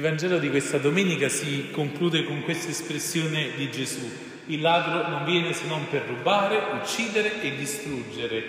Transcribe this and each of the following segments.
Il Vangelo di questa domenica si conclude con questa espressione di Gesù. Il ladro non viene se non per rubare, uccidere e distruggere.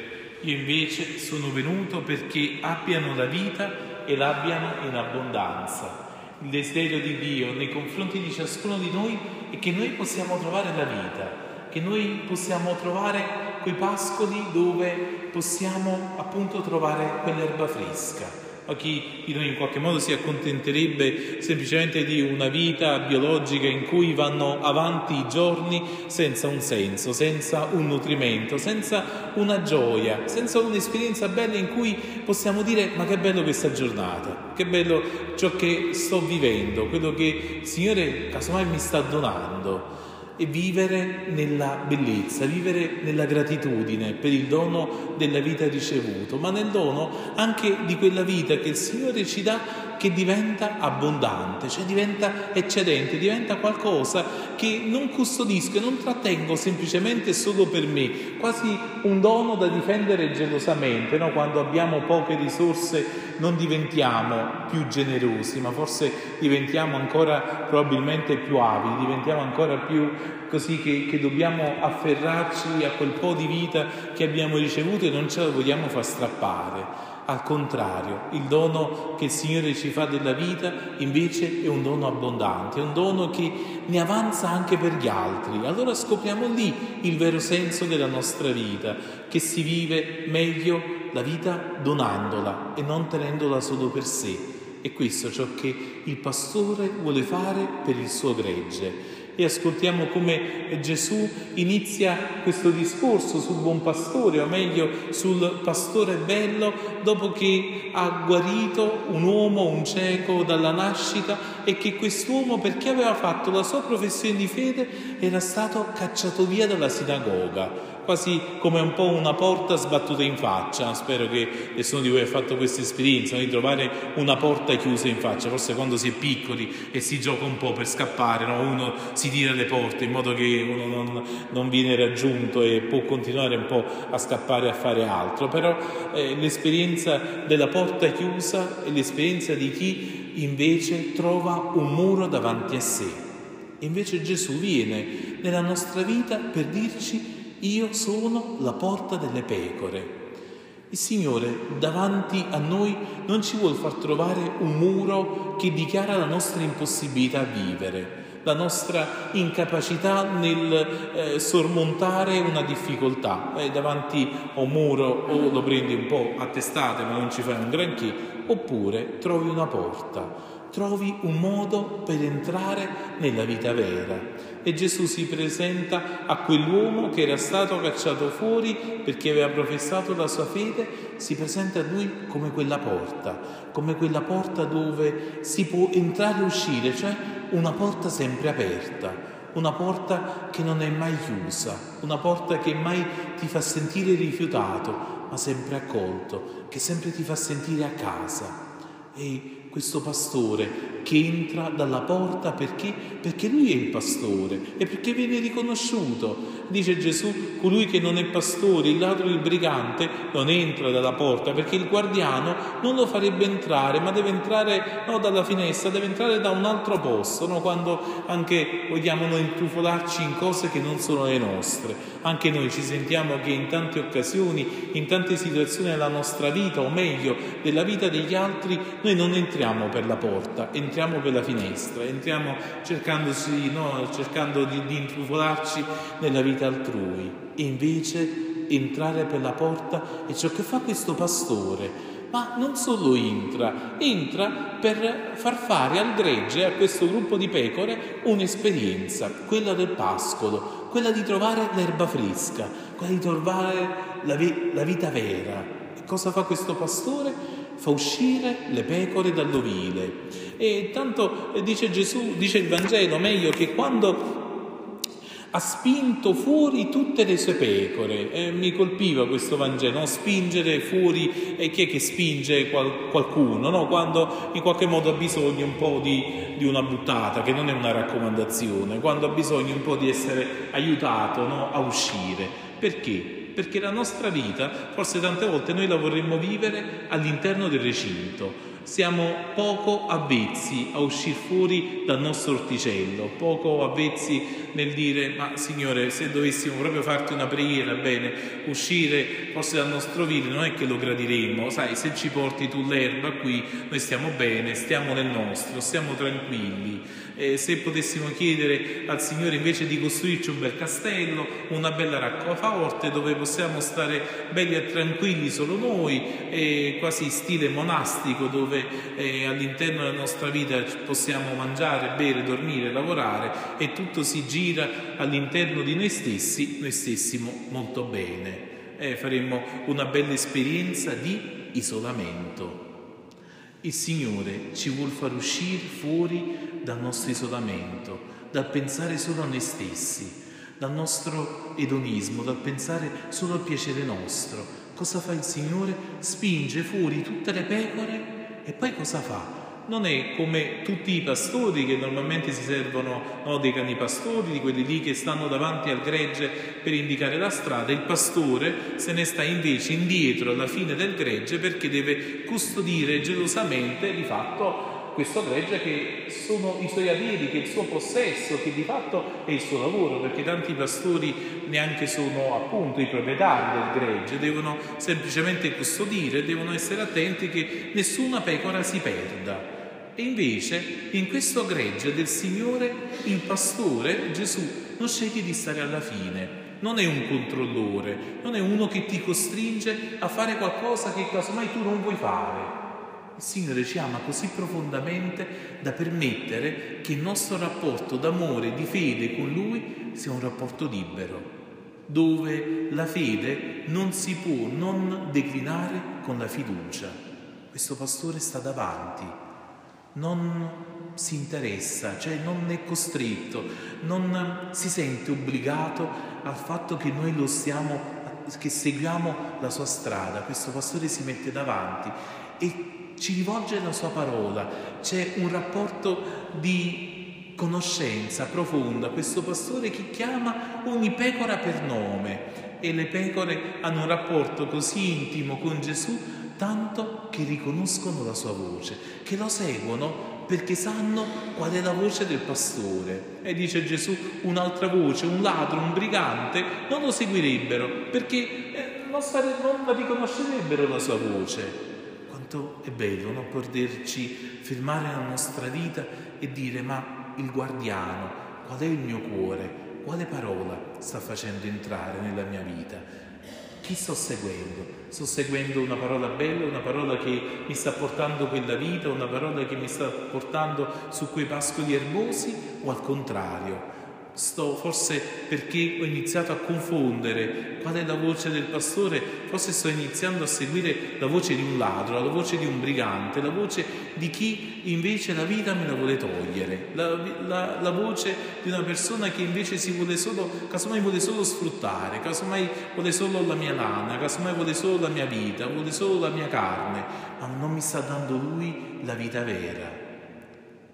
Io invece sono venuto perché abbiano la vita e l'abbiano in abbondanza. Il desiderio di Dio nei confronti di ciascuno di noi è che noi possiamo trovare la vita, che noi possiamo trovare quei pascoli dove possiamo appunto trovare quell'erba fresca o chi in qualche modo si accontenterebbe semplicemente di una vita biologica in cui vanno avanti i giorni senza un senso, senza un nutrimento, senza una gioia, senza un'esperienza bella in cui possiamo dire ma che bello questa giornata, che bello ciò che sto vivendo, quello che il Signore casomai mi sta donando e vivere nella bellezza, vivere nella gratitudine per il dono della vita ricevuto, ma nel dono anche di quella vita che il Signore ci dà che diventa abbondante, cioè diventa eccedente, diventa qualcosa che non custodisco e non trattengo semplicemente solo per me, quasi un dono da difendere gelosamente, no? quando abbiamo poche risorse non diventiamo più generosi, ma forse diventiamo ancora probabilmente più avidi, diventiamo ancora più così che, che, dobbiamo afferrarci a quel po' di vita che abbiamo ricevuto e non ce la vogliamo far strappare. Al contrario, il dono che il Signore ci fa della vita invece è un dono abbondante, è un dono che ne avanza anche per gli altri. Allora scopriamo lì il vero senso della nostra vita, che si vive meglio la vita donandola e non tenendola solo per sé. E questo è ciò che il pastore vuole fare per il suo gregge e ascoltiamo come Gesù inizia questo discorso sul buon pastore, o meglio sul pastore bello, dopo che ha guarito un uomo, un cieco dalla nascita e che quest'uomo, perché aveva fatto la sua professione di fede, era stato cacciato via dalla sinagoga quasi come un po' una porta sbattuta in faccia. Spero che nessuno di voi abbia fatto questa esperienza di trovare una porta chiusa in faccia. Forse quando si è piccoli e si gioca un po' per scappare, no? uno si tira le porte in modo che uno non, non, viene raggiunto e può continuare un po' a scappare a fare altro. Però eh, l'esperienza della porta chiusa è l'esperienza di chi invece trova un muro davanti a sé. Invece Gesù viene nella nostra vita per dirci io sono la porta delle pecore. Il Signore davanti a noi non ci vuole far trovare un muro che dichiara la nostra impossibilità a vivere, la nostra incapacità nel eh, sormontare una difficoltà. Eh, davanti a un muro o lo prendi un po' a testate ma non ci fai un granché, oppure trovi una porta trovi un modo per entrare nella vita vera. E Gesù si presenta a quell'uomo che era stato cacciato fuori perché aveva professato la sua fede, si presenta a lui come quella porta, come quella porta dove si può entrare e uscire, cioè una porta sempre aperta, una porta che non è mai chiusa, una porta che mai ti fa sentire rifiutato, ma sempre accolto, che sempre ti fa sentire a casa. E questo pastore che entra dalla porta perché? Perché lui è il pastore e perché viene riconosciuto. Dice Gesù, colui che non è pastore, il ladro il brigante, non entra dalla porta perché il guardiano non lo farebbe entrare, ma deve entrare no, dalla finestra, deve entrare da un altro posto, no? quando anche vogliamo noi intrufolarci in cose che non sono le nostre. Anche noi ci sentiamo che in tante occasioni, in tante situazioni della nostra vita, o meglio, della vita degli altri, noi non entriamo per la porta, entriamo per la finestra, entriamo no, cercando di, di intrufolarci nella vita altrui. E invece entrare per la porta è ciò che fa questo pastore. Ma non solo entra, entra per far fare al gregge, a questo gruppo di pecore, un'esperienza, quella del pascolo, quella di trovare l'erba fresca, quella di trovare la, vi- la vita vera. E cosa fa questo pastore? fa uscire le pecore dall'ovile. E tanto eh, dice Gesù, dice il Vangelo, meglio che quando ha spinto fuori tutte le sue pecore. E mi colpiva questo Vangelo, no? spingere fuori, e chi è che spinge qual, qualcuno? No? Quando in qualche modo ha bisogno un po' di, di, una buttata, che non è una raccomandazione, quando ha bisogno un po' di essere aiutato no? a uscire. Perché? perché la nostra vita, forse tante volte noi la vorremmo vivere all'interno del recinto, siamo poco avvezzi a uscire fuori dal nostro orticello, poco avvezzi nel dire ma Signore se dovessimo proprio farti una preghiera, bene, uscire forse dal nostro vile non è che lo gradiremmo, sai se ci porti tu l'erba qui noi stiamo bene, stiamo nel nostro, stiamo tranquilli. Eh, se potessimo chiedere al Signore invece di costruirci un bel castello, una bella raccoforte dove possiamo stare belli e tranquilli solo noi, eh, quasi stile monastico dove eh, all'interno della nostra vita possiamo mangiare, bere, dormire, lavorare e tutto si gira all'interno di noi stessi, noi stessimo molto bene. Eh, faremmo una bella esperienza di isolamento. Il Signore ci vuol far uscire fuori dal nostro isolamento, dal pensare solo a noi stessi, dal nostro edonismo, dal pensare solo al piacere nostro. Cosa fa il Signore? Spinge fuori tutte le pecore e poi cosa fa? Non è come tutti i pastori che normalmente si servono no, dei cani pastori, di quelli lì che stanno davanti al gregge per indicare la strada, il pastore se ne sta invece indietro alla fine del gregge perché deve custodire gelosamente di fatto questo gregge che sono i suoi averi, che è il suo possesso, che di fatto è il suo lavoro, perché tanti pastori neanche sono appunto i proprietari del gregge, devono semplicemente custodire, devono essere attenti che nessuna pecora si perda. E invece in questo gregge del Signore il pastore Gesù non sceglie di stare alla fine, non è un controllore, non è uno che ti costringe a fare qualcosa che casomai tu non vuoi fare. Il Signore ci ama così profondamente da permettere che il nostro rapporto d'amore, di fede con Lui sia un rapporto libero, dove la fede non si può non declinare con la fiducia. Questo pastore sta davanti, non si interessa, cioè non è costretto, non si sente obbligato al fatto che noi lo stiamo, che seguiamo la sua strada. Questo pastore si mette davanti e ci rivolge la sua parola. C'è un rapporto di conoscenza profonda. Questo pastore che chiama ogni pecora per nome e le pecore hanno un rapporto così intimo con Gesù tanto che riconoscono la sua voce, che lo seguono perché sanno qual è la voce del pastore. E dice Gesù, un'altra voce, un ladro, un brigante, non lo seguirebbero perché eh, non, stare, non riconoscerebbero la sua voce. Quanto è bello non poterci fermare la nostra vita e dire ma il guardiano, qual è il mio cuore, quale parola sta facendo entrare nella mia vita? Chi sto seguendo? Sto seguendo una parola bella, una parola che mi sta portando quella vita, una parola che mi sta portando su quei pascoli erbosi o al contrario? Sto forse perché ho iniziato a confondere qual è la voce del pastore, forse sto iniziando a seguire la voce di un ladro, la voce di un brigante, la voce di chi invece la vita me la vuole togliere, la, la, la voce di una persona che invece si vuole solo, casomai vuole solo sfruttare, casomai vuole solo la mia lana, casomai vuole solo la mia vita, vuole solo la mia carne, ma non mi sta dando lui la vita vera.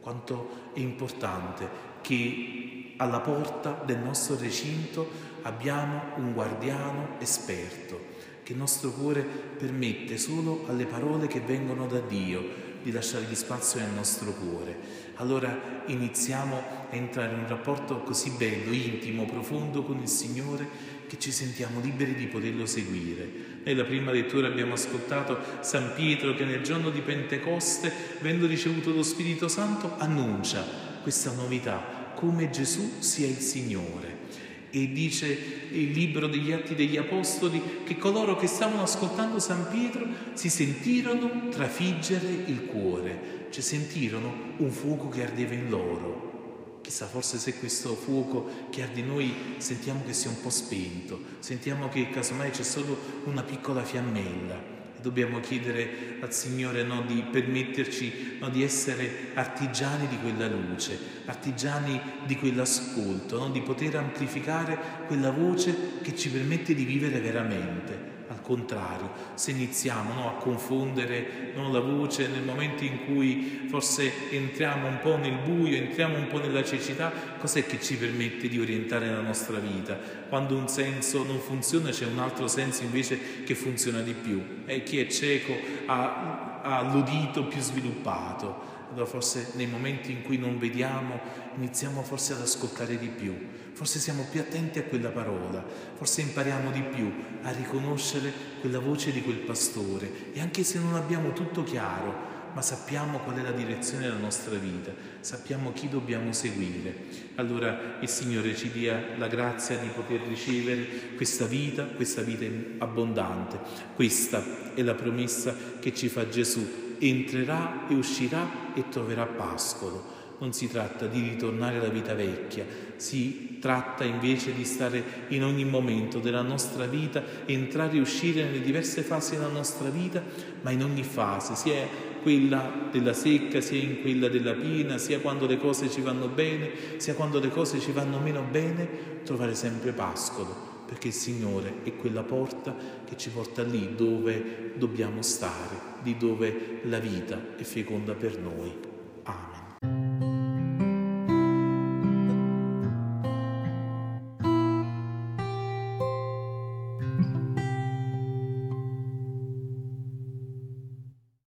Quanto è importante che alla porta del nostro recinto abbiamo un guardiano esperto che il nostro cuore permette solo alle parole che vengono da Dio di lasciare gli spazio nel nostro cuore. Allora iniziamo a entrare in un rapporto così bello, intimo, profondo con il Signore che ci sentiamo liberi di poterlo seguire. Nella prima lettura abbiamo ascoltato San Pietro che nel giorno di Pentecoste, avendo ricevuto lo Spirito Santo, annuncia questa novità come Gesù sia il Signore. E dice il libro degli Atti degli Apostoli che coloro che stavano ascoltando San Pietro si sentirono trafiggere il cuore, cioè sentirono un fuoco che ardeva in loro. Chissà, forse se questo fuoco che arde in noi sentiamo che sia un po' spento, sentiamo che casomai c'è solo una piccola fiammella, dobbiamo chiedere al Signore no, di permetterci no, di essere artigiani di quella luce, artigiani di quell'ascolto, no, di poter amplificare quella voce che ci permette di vivere veramente. Contrario, se iniziamo no, a confondere no, la voce nel momento in cui forse entriamo un po' nel buio, entriamo un po' nella cecità, cos'è che ci permette di orientare la nostra vita? Quando un senso non funziona c'è un altro senso invece che funziona di più. E chi è cieco ha ha l'udito più sviluppato. Allora forse nei momenti in cui non vediamo iniziamo forse ad ascoltare di più, forse siamo più attenti a quella parola, forse impariamo di più a riconoscere quella voce di quel pastore e anche se non abbiamo tutto chiaro, ma sappiamo qual è la direzione della nostra vita, sappiamo chi dobbiamo seguire. Allora il Signore ci dia la grazia di poter ricevere questa vita, questa vita abbondante. Questa è la promessa che ci fa Gesù. Entrerà e uscirà e troverà pascolo. Non si tratta di ritornare alla vita vecchia, si tratta invece di stare in ogni momento della nostra vita, entrare e uscire nelle diverse fasi della nostra vita, ma in ogni fase, sia quella della secca, sia in quella della piena, sia quando le cose ci vanno bene, sia quando le cose ci vanno meno bene, trovare sempre pascolo, perché il Signore è quella porta che ci porta lì dove dobbiamo stare, di dove la vita è feconda per noi.